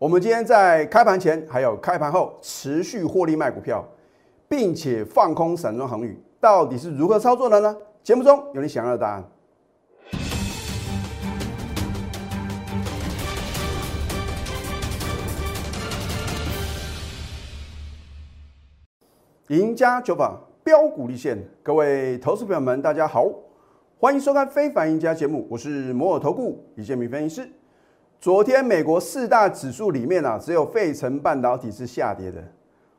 我们今天在开盘前还有开盘后持续获利卖股票，并且放空散装航运，到底是如何操作的呢？节目中有你想要的答案。赢家九法标股立现，各位投资朋友们，大家好，欢迎收看《非凡赢家》节目，我是摩尔投顾李建明分析师。昨天美国四大指数里面啊，只有费城半导体是下跌的。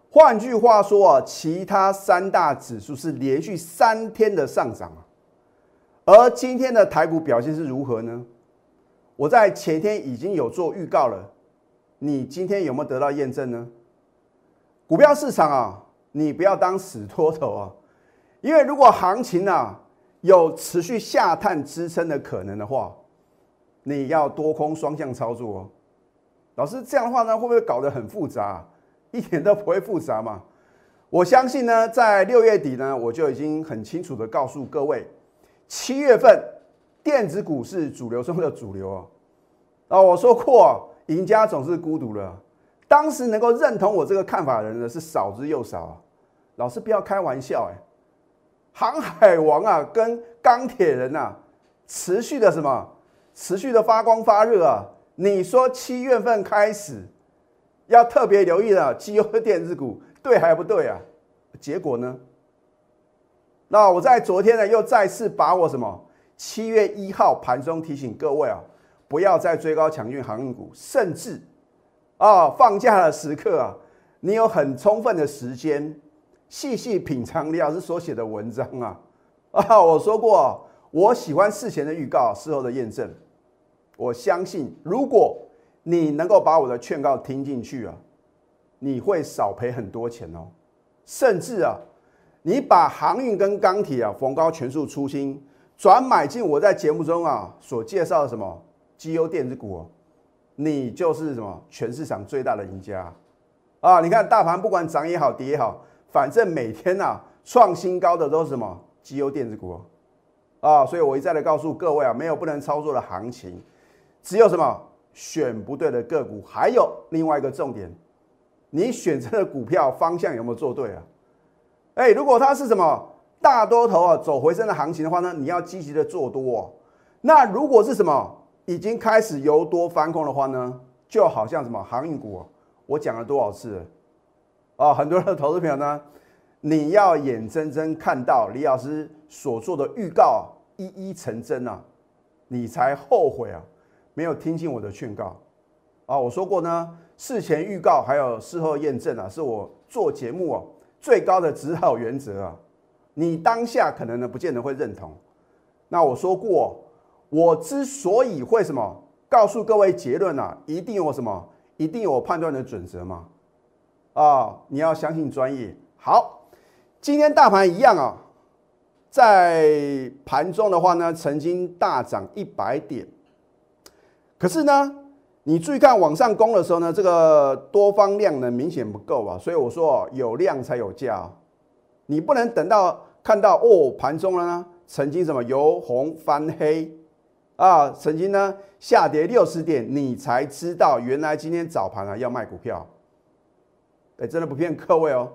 换句话说啊，其他三大指数是连续三天的上涨啊。而今天的台股表现是如何呢？我在前天已经有做预告了，你今天有没有得到验证呢？股票市场啊，你不要当死拖头啊，因为如果行情啊有持续下探支撑的可能的话。你要多空双向操作哦，老师这样的话呢，会不会搞得很复杂？一点都不会复杂嘛。我相信呢，在六月底呢，我就已经很清楚的告诉各位，七月份电子股是主流中的主流哦。啊，我说过，赢家总是孤独的。当时能够认同我这个看法的人呢，是少之又少。老师不要开玩笑哎，航海王啊，跟钢铁人呐，持续的什么？持续的发光发热啊！你说七月份开始要特别留意了，绩优电子股对还不对啊？结果呢？那我在昨天呢又再次把我什么七月一号盘中提醒各位啊，不要再追高抢运航运股，甚至啊放假的时刻啊，你有很充分的时间细细品尝李老师所写的文章啊啊！我说过，我喜欢事前的预告，事后的验证。我相信，如果你能够把我的劝告听进去啊，你会少赔很多钱哦。甚至啊，你把航运跟钢铁啊逢高全数出清，转买进我在节目中啊所介绍的什么绩优电子股，你就是什么全市场最大的赢家啊！你看大盘不管涨也好跌也好，反正每天啊创新高的都是什么绩优电子股啊！所以我一再的告诉各位啊，没有不能操作的行情。只有什么选不对的个股，还有另外一个重点，你选择的股票方向有没有做对啊？哎，如果它是什么大多头啊走回升的行情的话呢，你要积极的做多。那如果是什么已经开始由多翻空的话呢，就好像什么航运股，我讲了多少次啊？很多人的投资朋友呢，你要眼睁睁看到李老师所做的预告一一成真啊，你才后悔啊！没有听进我的劝告啊！我说过呢，事前预告还有事后验证啊，是我做节目啊最高的指导原则啊。你当下可能呢不见得会认同。那我说过，我之所以会什么告诉各位结论啊，一定有什么，一定有判断的准则嘛。啊，你要相信专业。好，今天大盘一样啊，在盘中的话呢，曾经大涨一百点。可是呢，你注意看往上攻的时候呢，这个多方量呢明显不够啊，所以我说有量才有价，你不能等到看到哦盘中了呢，曾经什么由红翻黑啊，曾经呢下跌六十点，你才知道原来今天早盘啊要卖股票，哎，真的不骗各位哦，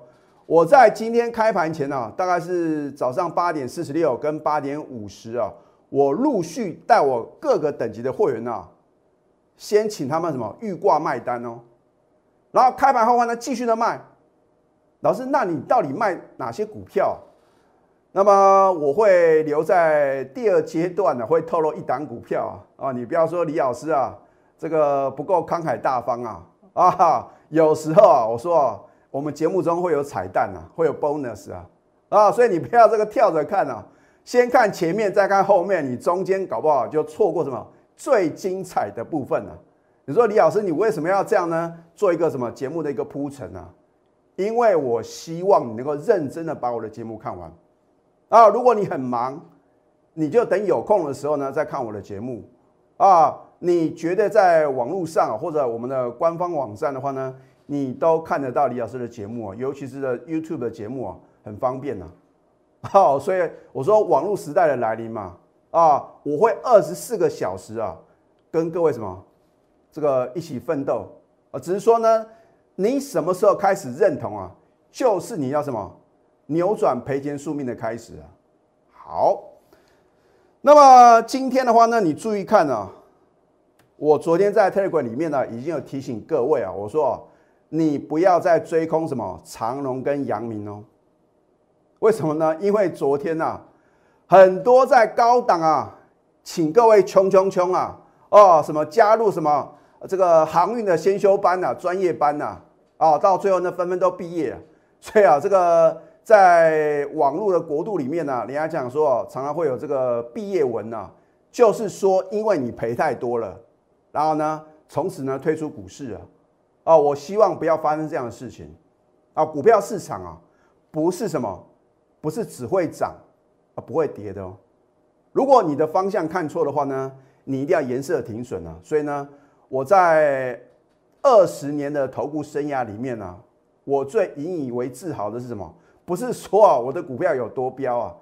我在今天开盘前呢，大概是早上八点四十六跟八点五十啊，我陆续带我各个等级的会员啊。先请他们什么预挂卖单哦，然后开盘后呢继续的卖。老师，那你到底卖哪些股票？那么我会留在第二阶段呢，会透露一档股票啊啊！你不要说李老师啊，这个不够慷慨大方啊啊！有时候啊，我说啊，我们节目中会有彩蛋啊，会有 bonus 啊啊！所以你不要这个跳着看啊，先看前面再看后面，你中间搞不好就错过什么。最精彩的部分呢？你说李老师，你为什么要这样呢？做一个什么节目的一个铺陈呢？因为我希望你能够认真的把我的节目看完啊！如果你很忙，你就等有空的时候呢再看我的节目啊！你觉得在网络上或者我们的官方网站的话呢，你都看得到李老师的节目啊，尤其是 YouTube 的节目啊，很方便呐。好，所以我说网络时代的来临嘛。啊，我会二十四个小时啊，跟各位什么，这个一起奋斗啊，只是说呢，你什么时候开始认同啊？就是你要什么扭转赔钱宿命的开始啊。好，那么今天的话呢，你注意看啊，我昨天在 Telegram 里面呢，已经有提醒各位啊，我说你不要再追空什么长隆跟阳明哦。为什么呢？因为昨天呐，很多在高档啊，请各位冲冲冲啊，哦，什么加入什么这个航运的先修班呐、专业班呐，啊，到最后呢，纷纷都毕业。所以啊，这个在网络的国度里面呢，人家讲说，常常会有这个毕业文呐，就是说，因为你赔太多了，然后呢，从此呢退出股市啊，啊，我希望不要发生这样的事情啊，股票市场啊，不是什么。不是只会涨啊，不会跌的哦。如果你的方向看错的话呢，你一定要颜色停损啊。所以呢，我在二十年的投顾生涯里面呢，我最引以为自豪的是什么？不是说啊我的股票有多标啊，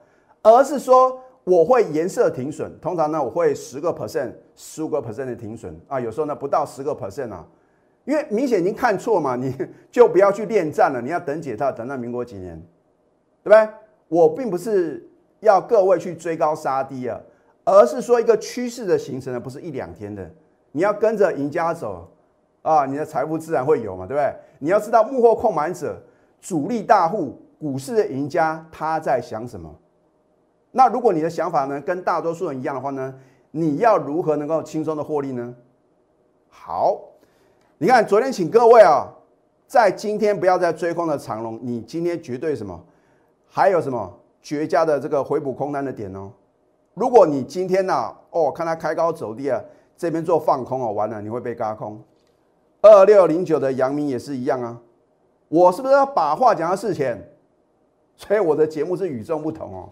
而是说我会颜色停损。通常呢，我会十个 percent、十五个 percent 的停损啊，有时候呢不到十个 percent 啊，因为明显已经看错嘛，你 就不要去恋战了，你要等解套，等到民国几年，对不对？我并不是要各位去追高杀低啊，而是说一个趋势的形成呢，不是一两天的，你要跟着赢家走啊，你的财富自然会有嘛，对不对？你要知道幕后控盘者、主力大户、股市的赢家他在想什么。那如果你的想法呢跟大多数人一样的话呢，你要如何能够轻松的获利呢？好，你看昨天请各位啊，在今天不要再追空的长龙，你今天绝对什么？还有什么绝佳的这个回补空单的点哦？如果你今天呢，哦，看它开高走低啊，这边做放空哦，完了你会被嘎空。二六零九的阳明也是一样啊，我是不是要把话讲到事前？所以我的节目是与众不同哦。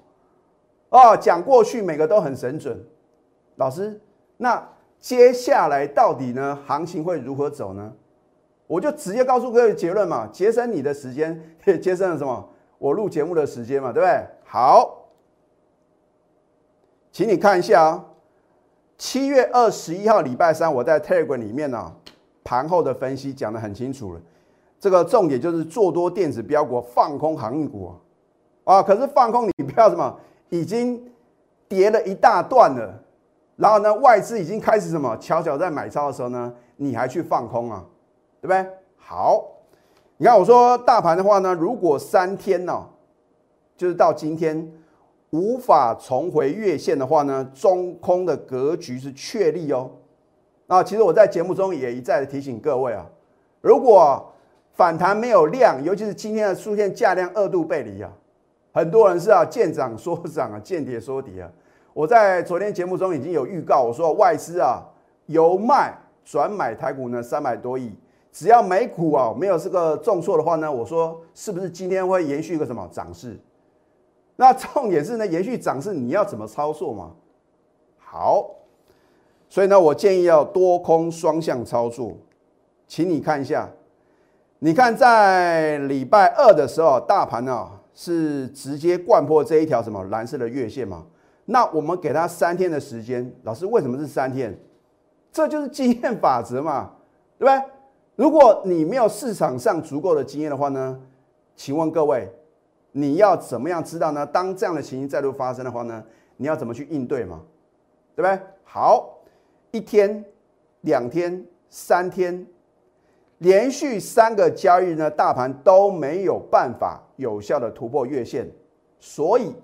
哦，讲过去每个都很神准。老师，那接下来到底呢，行情会如何走呢？我就直接告诉各位结论嘛，节省你的时间，也 节省了什么？我录节目的时间嘛，对不对？好，请你看一下啊，七月二十一号礼拜三，我在 Telegram 里面呢，盘后的分析讲的很清楚了。这个重点就是做多电子标股，放空航运股啊。可是放空你不要什么，已经跌了一大段了，然后呢，外资已经开始什么悄悄在买超的时候呢，你还去放空啊，对不对？好。你看，我说大盘的话呢，如果三天呢，就是到今天无法重回月线的话呢，中空的格局是确立哦。那其实我在节目中也一再的提醒各位啊，如果反弹没有量，尤其是今天的出现价量二度背离啊，很多人是啊见涨说涨啊，见跌说跌啊。我在昨天节目中已经有预告，我说外资啊由卖转买台股呢三百多亿。只要美股啊没有这个重挫的话呢，我说是不是今天会延续一个什么涨势？那重点是呢，延续涨势你要怎么操作嘛？好，所以呢，我建议要多空双向操作，请你看一下，你看在礼拜二的时候，大盘呢是直接贯破这一条什么蓝色的月线嘛？那我们给它三天的时间，老师为什么是三天？这就是经验法则嘛，对不对？如果你没有市场上足够的经验的话呢？请问各位，你要怎么样知道呢？当这样的情形再度发生的话呢？你要怎么去应对嘛？对不对？好，一天、两天、三天，连续三个交易日呢，大盘都没有办法有效的突破月线，所以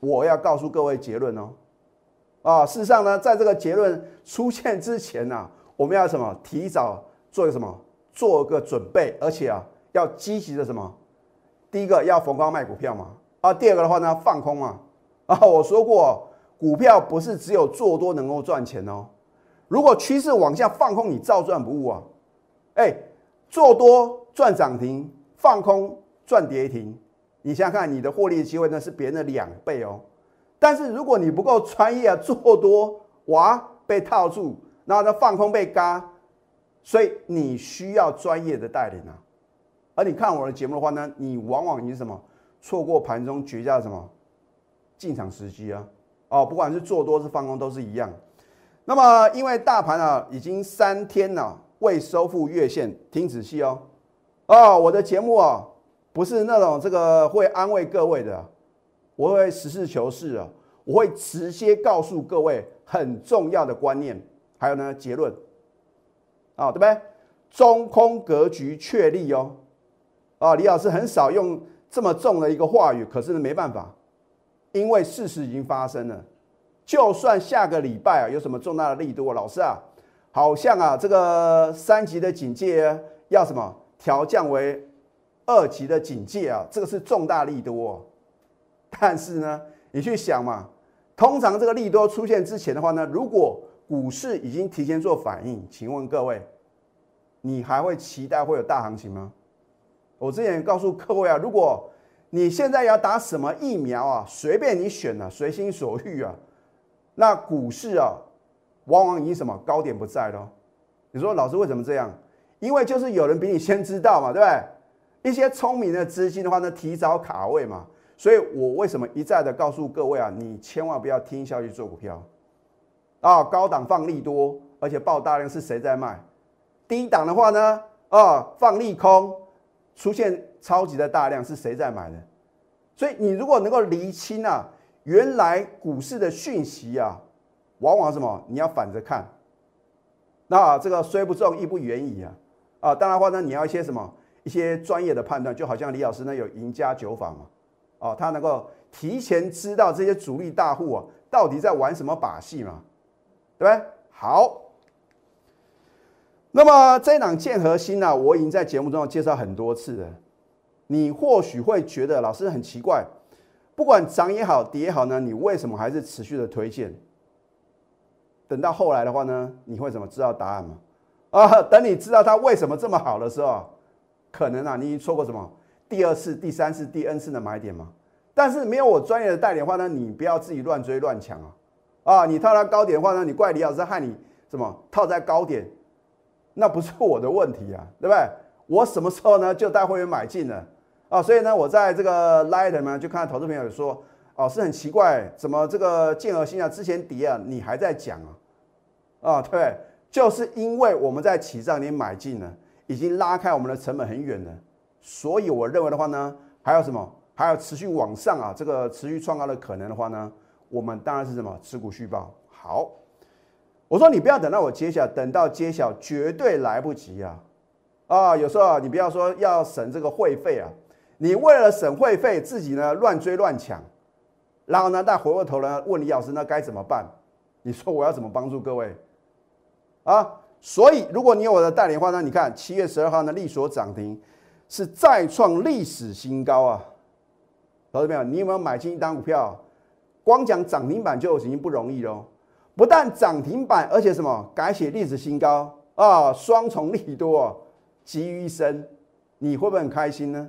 我要告诉各位结论哦。啊，事实上呢，在这个结论出现之前呢，我们要什么？提早。做个什么？做个准备，而且啊，要积极的什么？第一个要逢高卖股票嘛，啊，第二个的话呢，放空嘛，啊，我说过，股票不是只有做多能够赚钱哦，如果趋势往下放空，你照赚不误啊，哎，做多赚涨停，放空赚跌停，你想想看，你的获利机会呢是别人的两倍哦，但是如果你不够专业啊，做多哇被套住，然后呢放空被嘎。所以你需要专业的带领啊，而你看我的节目的话呢，你往往你什么错过盘中绝佳的什么进场时机啊？哦，不管是做多是放空都是一样。那么因为大盘啊已经三天了未收复月线，听仔细哦。哦，我的节目啊，不是那种这个会安慰各位的，我会实事求是啊，我会直接告诉各位很重要的观念，还有呢结论，啊，对不对？中空格局确立哦。啊，李老师很少用这么重的一个话语，可是呢没办法，因为事实已经发生了。就算下个礼拜啊有什么重大的力度，老师啊，好像啊这个三级的警戒要什么？调降为二级的警戒啊，这个是重大利多。但是呢，你去想嘛，通常这个利多出现之前的话呢，如果股市已经提前做反应，请问各位，你还会期待会有大行情吗？我之前告诉各位啊，如果你现在要打什么疫苗啊，随便你选啊，随心所欲啊，那股市啊，往往以什么高点不在了。你说老师为什么这样？因为就是有人比你先知道嘛，对不对？一些聪明的资金的话呢，提早卡位嘛，所以我为什么一再的告诉各位啊，你千万不要听消息做股票啊，高档放利多，而且爆大量是谁在卖？低档的话呢，啊，放利空，出现超级的大量是谁在买的？所以你如果能够厘清啊，原来股市的讯息啊，往往什么？你要反着看，那这个虽不中，亦不远矣啊。啊，当然话呢，你要一些什么一些专业的判断，就好像李老师呢有赢家酒法嘛，哦，他能够提前知道这些主力大户啊到底在玩什么把戏嘛，对不对？好，那么这档剑核心呢，我已经在节目中介绍很多次了，你或许会觉得老师很奇怪，不管涨也好，跌也好呢，你为什么还是持续的推荐？等到后来的话呢，你会怎么知道答案吗？啊，等你知道它为什么这么好的时候，可能啊，你已经错过什么第二次、第三次、第 N 次的买点嘛。但是没有我专业的带领的话呢，你不要自己乱追乱抢啊！啊，你套在高点的话呢，你怪李老师害你什么套在高点，那不是我的问题啊，对不对？我什么时候呢就带会员买进了啊？所以呢，我在这个 Light 呢就看到投资朋友说，哦，是很奇怪，怎么这个建和新啊之前跌啊，你还在讲啊？啊，对。就是因为我们在起涨点买进了，已经拉开我们的成本很远了，所以我认为的话呢，还有什么？还有持续往上啊，这个持续创高的可能的话呢，我们当然是什么？持股续报。好，我说你不要等到我揭晓，等到揭晓绝对来不及啊！啊，有时候，你不要说要省这个会费啊，你为了省会费，自己呢乱追乱抢，然后呢再回过头呢问李老师，那该怎么办？你说我要怎么帮助各位？啊，所以如果你有我的代理的话呢，你看七月十二号呢，利所涨停是再创历史新高啊，老师朋友，你有没有买进一档股票？光讲涨停板就已经不容易喽，不但涨停板，而且什么改写历史新高啊，双重利多集于一身，你会不会很开心呢？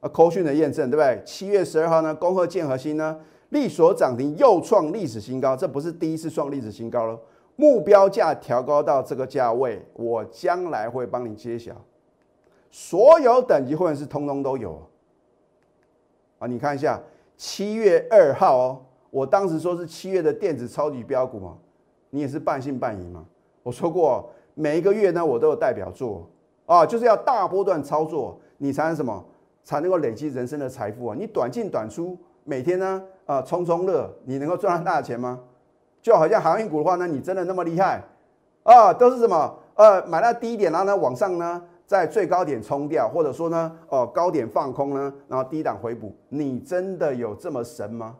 啊，扣讯的验证对不对？七月十二号呢，恭贺建和新呢，利所涨停又创历史新高，这不是第一次创历史新高了。目标价调高到这个价位，我将来会帮你揭晓。所有等级会员是通通都有啊！你看一下七月二号哦，我当时说是七月的电子超级标股嘛，你也是半信半疑嘛。我说过每一个月呢，我都有代表作啊，就是要大波段操作，你才能什么才能够累积人生的财富啊！你短进短出，每天呢啊冲冲乐，你能够赚到大钱吗？就好像航运股的话呢，你真的那么厉害啊？都是什么？呃，买到低点，然后呢往上呢，在最高点冲掉，或者说呢，哦高点放空呢，然后低档回补，你真的有这么神吗？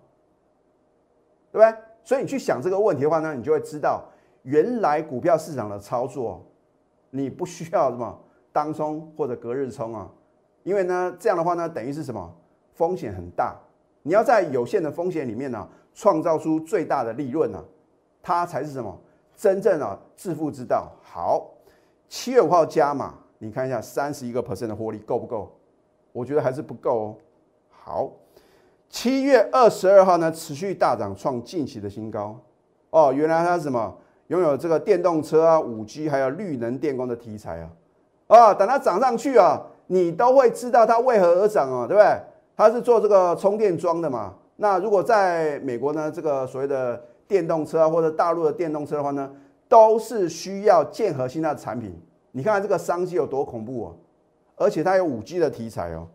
对不对？所以你去想这个问题的话呢，你就会知道，原来股票市场的操作，你不需要什么当冲或者隔日冲啊，因为呢这样的话呢，等于是什么？风险很大，你要在有限的风险里面呢。创造出最大的利润呢，它才是什么真正啊致富之道。好，七月五号加码，你看一下三十一个 percent 的获利够不够？我觉得还是不够哦。好，七月二十二号呢持续大涨，创近期的新高。哦，原来它是什么？拥有这个电动车啊、五 G 还有绿能电工的题材啊。啊，等它涨上去啊，你都会知道它为何而涨啊，对不对？它是做这个充电桩的嘛。那如果在美国呢，这个所谓的电动车啊，或者大陆的电动车的话呢，都是需要建核心的产品。你看看这个商机有多恐怖哦，而且它有五 G 的题材哦。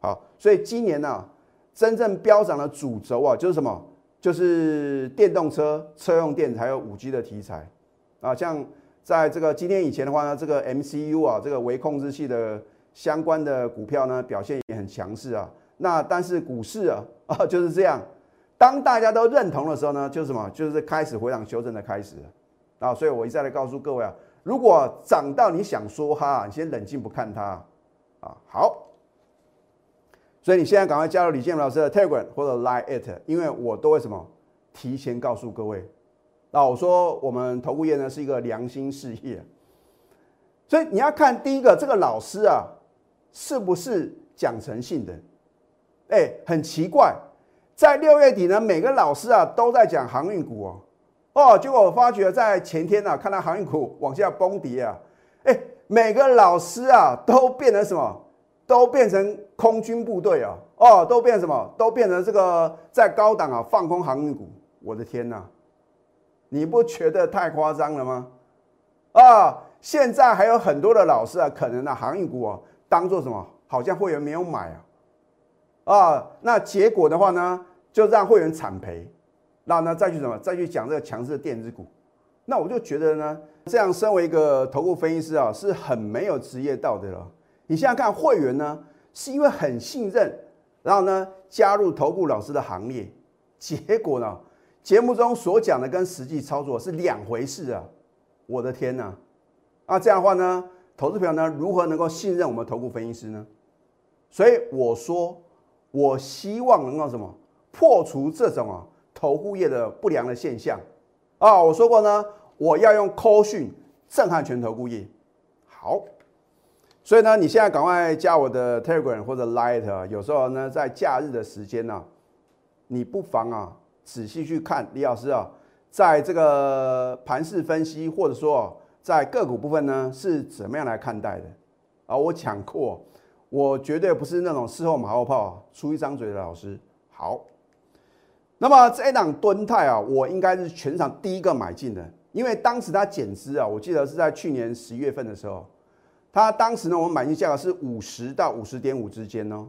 好，所以今年呢，真正飙涨的主轴啊，就是什么？就是电动车、车用电还有五 G 的题材啊。像在这个今天以前的话呢，这个 MCU 啊，这个微控制器的相关的股票呢，表现也很强势啊。那但是股市啊 啊就是这样，当大家都认同的时候呢，就是什么？就是开始回档修正的开始啊。所以我一再来告诉各位啊，如果涨到你想说哈，你先冷静不看它啊。好。所以你现在赶快加入李建老师的 Telegram 或者 Line it，因为我都会什么提前告诉各位。那我说我们投顾业呢是一个良心事业，所以你要看第一个这个老师啊是不是讲诚信的？哎，很奇怪，在六月底呢，每个老师啊都在讲航运股哦，哦，结果我发觉在前天呢，看到航运股往下崩跌啊，哎，每个老师啊都变成什么？都变成空军部队啊！哦，都变什么？都变成这个在高档啊放空航运股。我的天哪，你不觉得太夸张了吗？啊，现在还有很多的老师啊，可能呢航运股啊当做什么？好像会员没有买啊，啊，那结果的话呢，就让会员惨赔。然后呢，再去什么？再去讲这个强势的电子股。那我就觉得呢，这样身为一个头部分析师啊，是很没有职业道德了。你现在看会员呢，是因为很信任，然后呢加入投顾老师的行列，结果呢节目中所讲的跟实际操作是两回事啊！我的天呐！啊这样的话呢，投资朋友呢如何能够信任我们投顾分析师呢？所以我说，我希望能够什么破除这种啊投顾业的不良的现象啊！我说过呢，我要用扣讯震撼全投顾业。好。所以呢，你现在赶快加我的 Telegram 或者 Light，有时候呢，在假日的时间呢，你不妨啊，仔细去看李老师啊，在这个盘势分析或者说在个股部分呢，是怎么样来看待的啊？我讲过，我绝对不是那种事后马后炮、出一张嘴的老师。好，那么这一档敦泰啊，我应该是全场第一个买进的，因为当时它减资啊，我记得是在去年十一月份的时候。它当时呢，我们买进价格是五十到五十点五之间哦。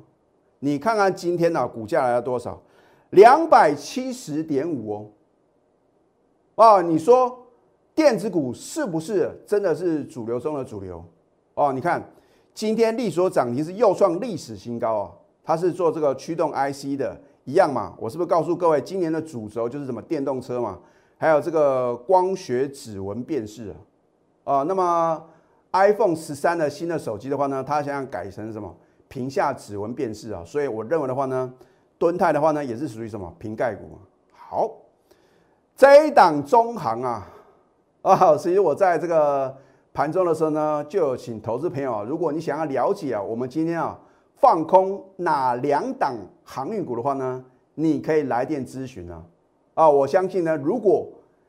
你看看今天呢，股价来了多少？两百七十点五哦。哦，你说电子股是不是真的是主流中的主流？哦，你看今天力所涨停是又创历史新高哦。它是做这个驱动 IC 的，一样嘛？我是不是告诉各位，今年的主轴就是什么电动车嘛？还有这个光学指纹辨识啊？啊，那么。iPhone 十三的新的手机的话呢，它想要改成什么屏下指纹辨识啊？所以我认为的话呢，敦泰的话呢也是属于什么瓶盖股好，这一档中行啊 啊，其实我在这个盘中的时候呢，就有请投资朋友啊，如果你想要了解啊，我们今天啊放空哪两档航运股的话呢，你可以来电咨询啊啊，我相信呢，如果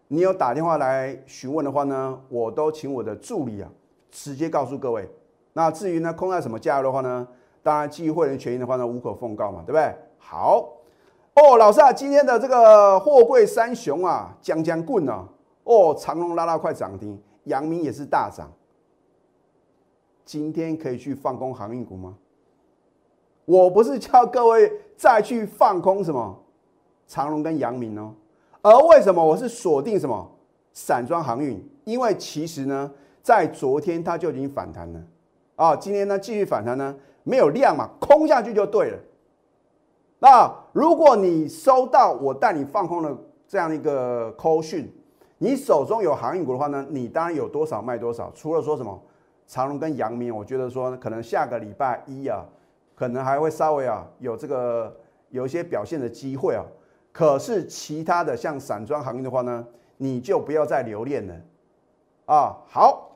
你有打电话来询问的话呢，我都请我的助理啊。直接告诉各位，那至于呢空在什么价的话呢？当然基于会员权益的话呢，无可奉告嘛，对不对？好哦，老师啊，今天的这个货柜三雄啊，将将棍啊，哦，长隆拉拉快涨停，阳明也是大涨。今天可以去放空航运股吗？我不是叫各位再去放空什么长隆跟阳明哦，而为什么我是锁定什么散装航运？因为其实呢。在昨天它就已经反弹了，啊，今天呢继续反弹呢，没有量嘛，空下去就对了。那如果你收到我带你放空的这样一个 call 讯，你手中有航运股的话呢，你当然有多少卖多少。除了说什么长隆跟阳明，我觉得说可能下个礼拜一啊，可能还会稍微啊有这个有一些表现的机会啊。可是其他的像散装航运的话呢，你就不要再留恋了，啊，好。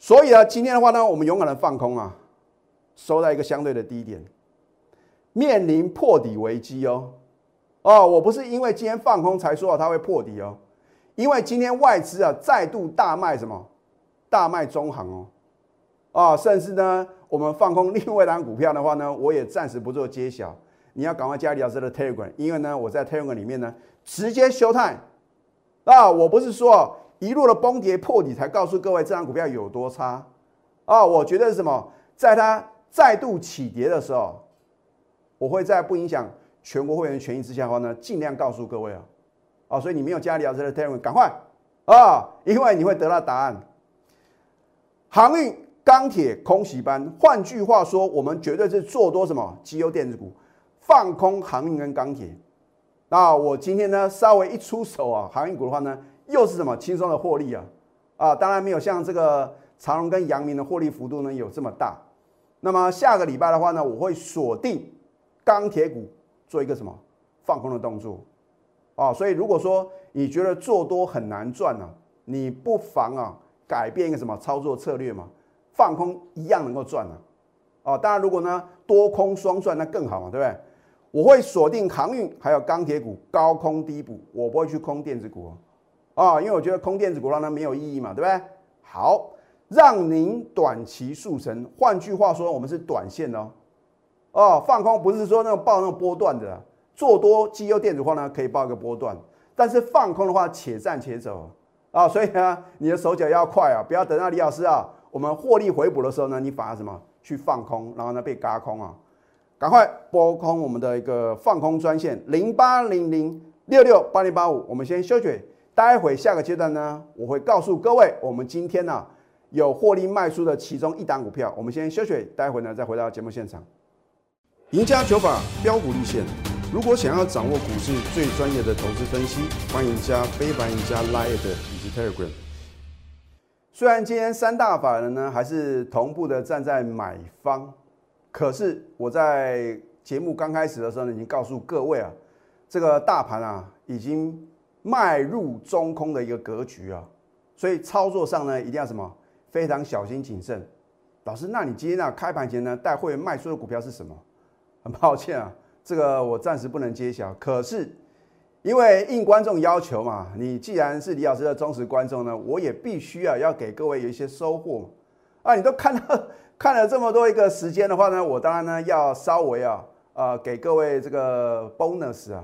所以啊，今天的话呢，我们勇敢的放空啊，收在一个相对的低点，面临破底危机哦。哦，我不是因为今天放空才说它会破底哦，因为今天外资啊再度大卖什么？大卖中行哦。啊，甚至呢，我们放空另外一档股票的话呢，我也暂时不做揭晓。你要赶快加李老师的 Telegram，因为呢，我在 Telegram 里面呢直接休态。啊，我不是说。一路的崩跌破底，才告诉各位这张股票有多差啊！我觉得是什么，在它再度起跌的时候，我会在不影响全国会员权益之下的话呢，尽量告诉各位啊，啊，所以你没有加李老师的 Telegram，赶快啊，因为你会得到答案。航运、钢铁、空袭班，换句话说，我们绝对是做多什么绩优电子股，放空航运跟钢铁。那我今天呢，稍微一出手啊，航运股的话呢，又是什么轻松的获利啊？啊，当然没有像这个长荣跟阳明的获利幅度呢有这么大。那么下个礼拜的话呢，我会锁定钢铁股做一个什么放空的动作啊。所以如果说你觉得做多很难赚呢，你不妨啊改变一个什么操作策略嘛，放空一样能够赚啊。哦，当然如果呢多空双赚那更好嘛，对不对？我会锁定航运，还有钢铁股高空低补，我不会去空电子股啊，因为我觉得空电子股让它没有意义嘛，对不对？好，让您短期速成。换句话说，我们是短线哦，哦，放空不是说那种报那种波段的，做多绩优电子话呢可以报一个波段，但是放空的话且战且走啊，所以呢，你的手脚要快啊，不要等到李老师啊，我们获利回补的时候呢，你反而什么去放空，然后呢被嘎空啊。赶快拨空我们的一个放空专线零八零零六六八零八五，我们先休息。待会下个阶段呢，我会告诉各位，我们今天呢有获利卖出的其中一档股票。我们先休息，待会呢再回到节目现场。赢家九法标股立线，如果想要掌握股市最专业的投资分析，欢迎加非凡、赢家 Line 以及 Telegram。虽然今天三大法人呢还是同步的站在买方。可是我在节目刚开始的时候呢，已经告诉各位啊，这个大盘啊已经迈入中空的一个格局啊，所以操作上呢一定要什么非常小心谨慎。老师，那你今天啊开盘前呢带会员卖出的股票是什么？很抱歉啊，这个我暂时不能揭晓。可是因为应观众要求嘛，你既然是李老师的忠实观众呢，我也必须啊要给各位有一些收获啊，你都看到。看了这么多一个时间的话呢，我当然呢要稍微啊呃给各位这个 bonus 啊。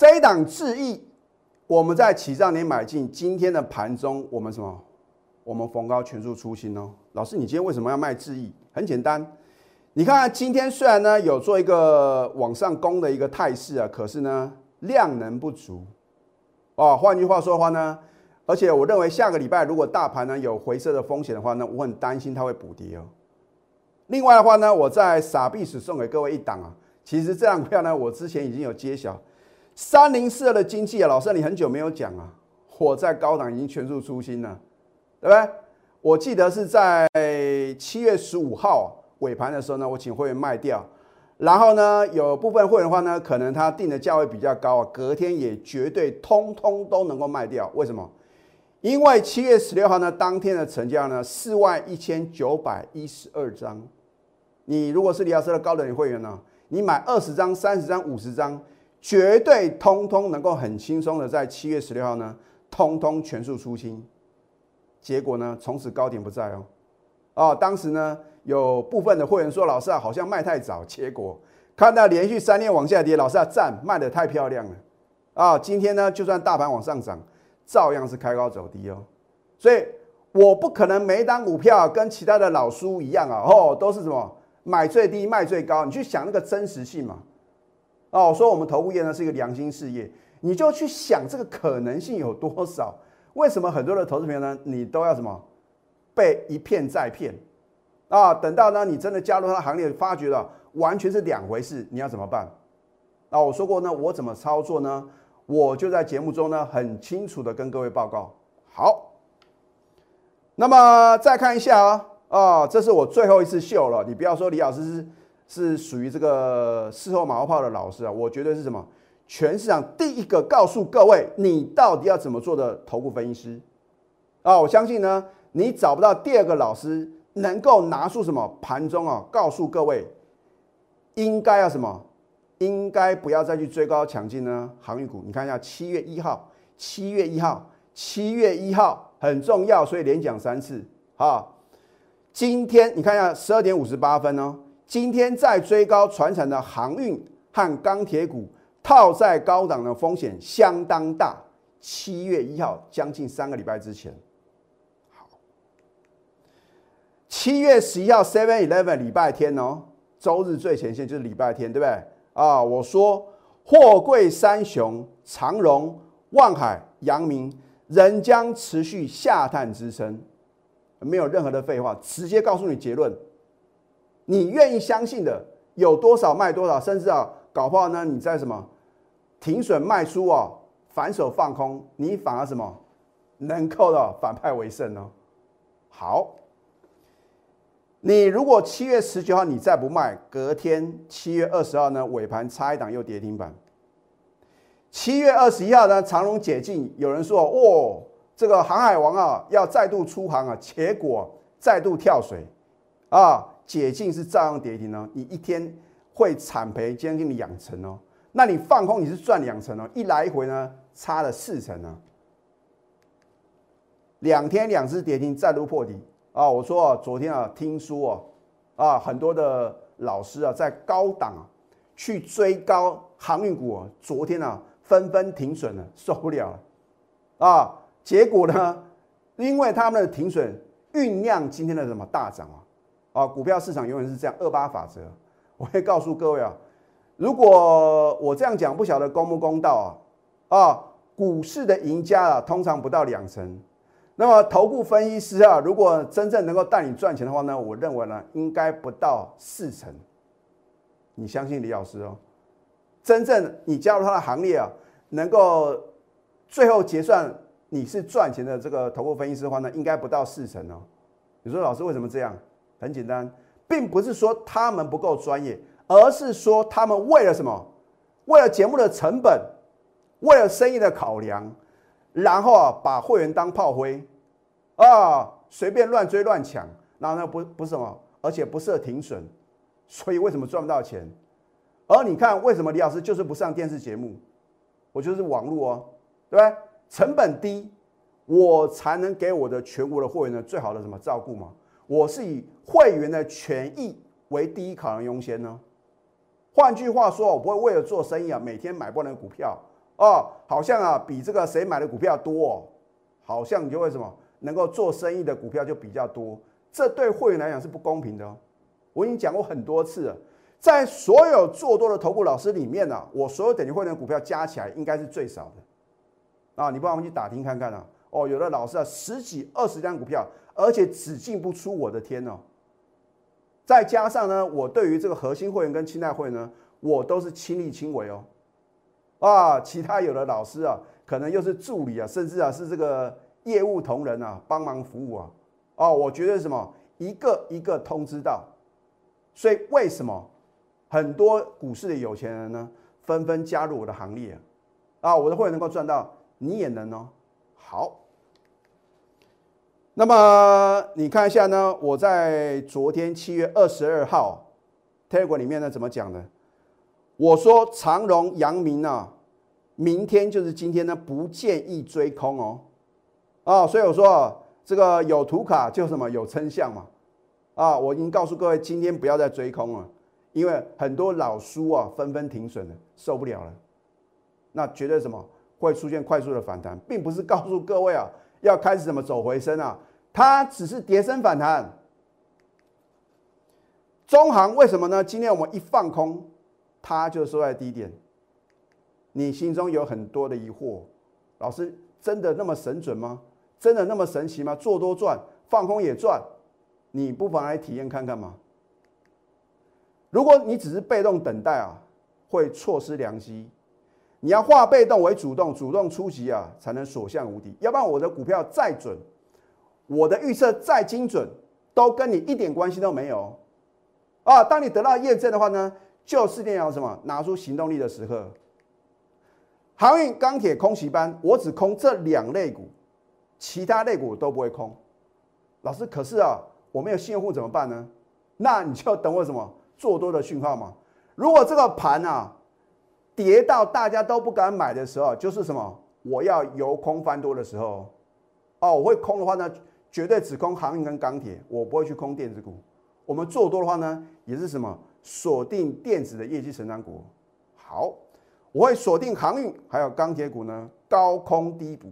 这一档智易，我们在起涨点买进，今天的盘中我们什么？我们逢高全数出清哦。老师，你今天为什么要卖智易？很简单，你看今天虽然呢有做一个往上攻的一个态势啊，可是呢量能不足哦。换句话说的话呢。而且我认为下个礼拜如果大盘呢有回撤的风险的话呢，我很担心它会补跌哦。另外的话呢，我在傻币史送给各位一档啊，其实这张票呢，我之前已经有揭晓，三零四二的经济啊，老师你很久没有讲啊，我在高档已经全数出清了，对不对？我记得是在七月十五号尾盘的时候呢，我请会员卖掉，然后呢，有部分会员的话呢，可能他定的价位比较高啊，隔天也绝对通通都能够卖掉，为什么？因为七月十六号呢，当天的成交呢四万一千九百一十二张。你如果是李老师的高等级会员呢，你买二十张、三十张、五十张，绝对通通能够很轻松的在七月十六号呢，通通全数出清。结果呢，从此高点不在哦。哦，当时呢，有部分的会员说，老师啊，好像卖太早。结果看到连续三天往下跌，老师啊，赞，卖的太漂亮了。啊，今天呢，就算大盘往上涨。照样是开高走低哦，所以我不可能每一单股票跟其他的老叔一样啊，哦，都是什么买最低卖最高，你去想那个真实性嘛。哦，说我们投顾业呢是一个良心事业，你就去想这个可能性有多少？为什么很多的投资朋友呢，你都要什么被一骗再骗啊？等到呢你真的加入他行列，发觉了完全是两回事，你要怎么办？啊，我说过呢，我怎么操作呢？我就在节目中呢，很清楚的跟各位报告。好，那么再看一下啊，啊，这是我最后一次秀了。你不要说李老师是是属于这个事后马后炮的老师啊，我绝对是什么全市场第一个告诉各位你到底要怎么做的头部分析师啊！我相信呢，你找不到第二个老师能够拿出什么盘中啊，告诉各位应该要什么。应该不要再去追高抢进呢？航运股，你看一下，七月一号，七月一号，七月一号很重要，所以连讲三次啊。今天你看一下，十二点五十八分哦，今天在追高传产的航运和钢铁股套在高档的风险相当大，七月一号，将近三个礼拜之前。好，七月十一号，Seven Eleven 礼拜天哦，周日最前线就是礼拜天，对不对？啊，我说货柜三雄长荣、万海、阳明仍将持续下探支撑，没有任何的废话，直接告诉你结论。你愿意相信的有多少卖多少，甚至啊，搞不好呢，你在什么停损卖出啊，反手放空，你反而什么能够的反派为胜呢？好，你如果七月十九号你再不卖，隔天七月二十号呢尾盘差一档又跌停板。七月二十一号呢长隆解禁，有人说哦，这个航海王啊要再度出航啊，结果再度跳水啊。解禁是照样跌停哦，你一天会惨赔将近两成哦。那你放空你是赚两成哦，一来一回呢差了四成呢。两天两只跌停再度破底啊！我说啊，昨天啊听说啊啊很多的老师啊在高档啊去追高航运股，昨天啊纷纷停损了，受不了了啊！结果呢，因为他们的停损酝酿今天的什么大涨啊？啊，股票市场永远是这样，二八法则。我会告诉各位啊，如果我这样讲，不晓得公不公道啊？啊，股市的赢家啊，通常不到两成。那么，头部分析师啊，如果真正能够带你赚钱的话呢，我认为呢，应该不到四成。你相信李老师哦？真正你加入他的行列啊，能够最后结算你是赚钱的这个头部分析师的话呢，应该不到四成哦。你说老师为什么这样？很简单，并不是说他们不够专业，而是说他们为了什么？为了节目的成本，为了生意的考量，然后啊，把会员当炮灰啊，随便乱追乱抢，然后呢不不是什么，而且不设停损，所以为什么赚不到钱？而你看为什么李老师就是不上电视节目，我就是网络哦，对不对？成本低，我才能给我的全国的会员呢最好的什么照顾嘛。我是以会员的权益为第一考量优先呢。换句话说，我不会为了做生意啊，每天买不能股票哦，好像啊比这个谁买的股票多，哦好像你就会什么能够做生意的股票就比较多，这对会员来讲是不公平的哦。我已经讲过很多次了，在所有做多的头部老师里面呢，我所有等级会员的股票加起来应该是最少的啊。你帮我们去打听看看啊。哦，有的老师啊十几二十张股票。而且只进不出，我的天哦！再加上呢，我对于这个核心会员跟清代会员呢，我都是亲力亲为哦。啊，其他有的老师啊，可能又是助理啊，甚至啊是这个业务同仁啊，帮忙服务啊。哦，我觉得什么一个一个通知到，所以为什么很多股市的有钱人呢，纷纷加入我的行列啊？我的会员能够赚到，你也能哦。好。那么你看一下呢？我在昨天七月二十二号 Telegram 里面呢怎么讲的？我说长荣、阳明啊，明天就是今天呢，不建议追空哦。啊，所以我说这个有图卡就什么有称象嘛。啊，我已经告诉各位，今天不要再追空了，因为很多老叔啊纷纷停损了，受不了了。那绝对什么会出现快速的反弹，并不是告诉各位啊 要开始怎么走回升啊。它只是跌升反弹，中行为什么呢？今天我们一放空，它就收在低点。你心中有很多的疑惑，老师真的那么神准吗？真的那么神奇吗？做多赚，放空也赚，你不妨来体验看看嘛。如果你只是被动等待啊，会错失良机。你要化被动为主动，主动出击啊，才能所向无敌。要不然我的股票再准。我的预测再精准，都跟你一点关系都没有啊！当你得到验证的话呢，就是定要什么拿出行动力的时刻。航运、钢铁、空袭班，我只空这两类股，其他类股都不会空。老师，可是啊，我没有信用户怎么办呢？那你就要等我什么做多的讯号嘛。如果这个盘啊跌到大家都不敢买的时候，就是什么我要由空翻多的时候哦，我会空的话呢？绝对只空航运跟钢铁，我不会去空电子股。我们做多的话呢，也是什么锁定电子的业绩成长股。好，我会锁定航运还有钢铁股呢，高空低补。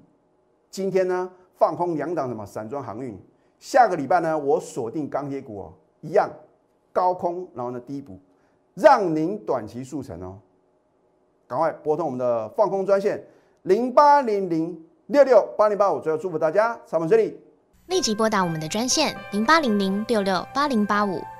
今天呢放空两档什么散装航运，下个礼拜呢我锁定钢铁股哦，一样高空，然后呢低补，让您短期速成哦。赶快拨通我们的放空专线零八零零六六八零八五，最后祝福大家上班顺利。立即拨打我们的专线零八零零六六八零八五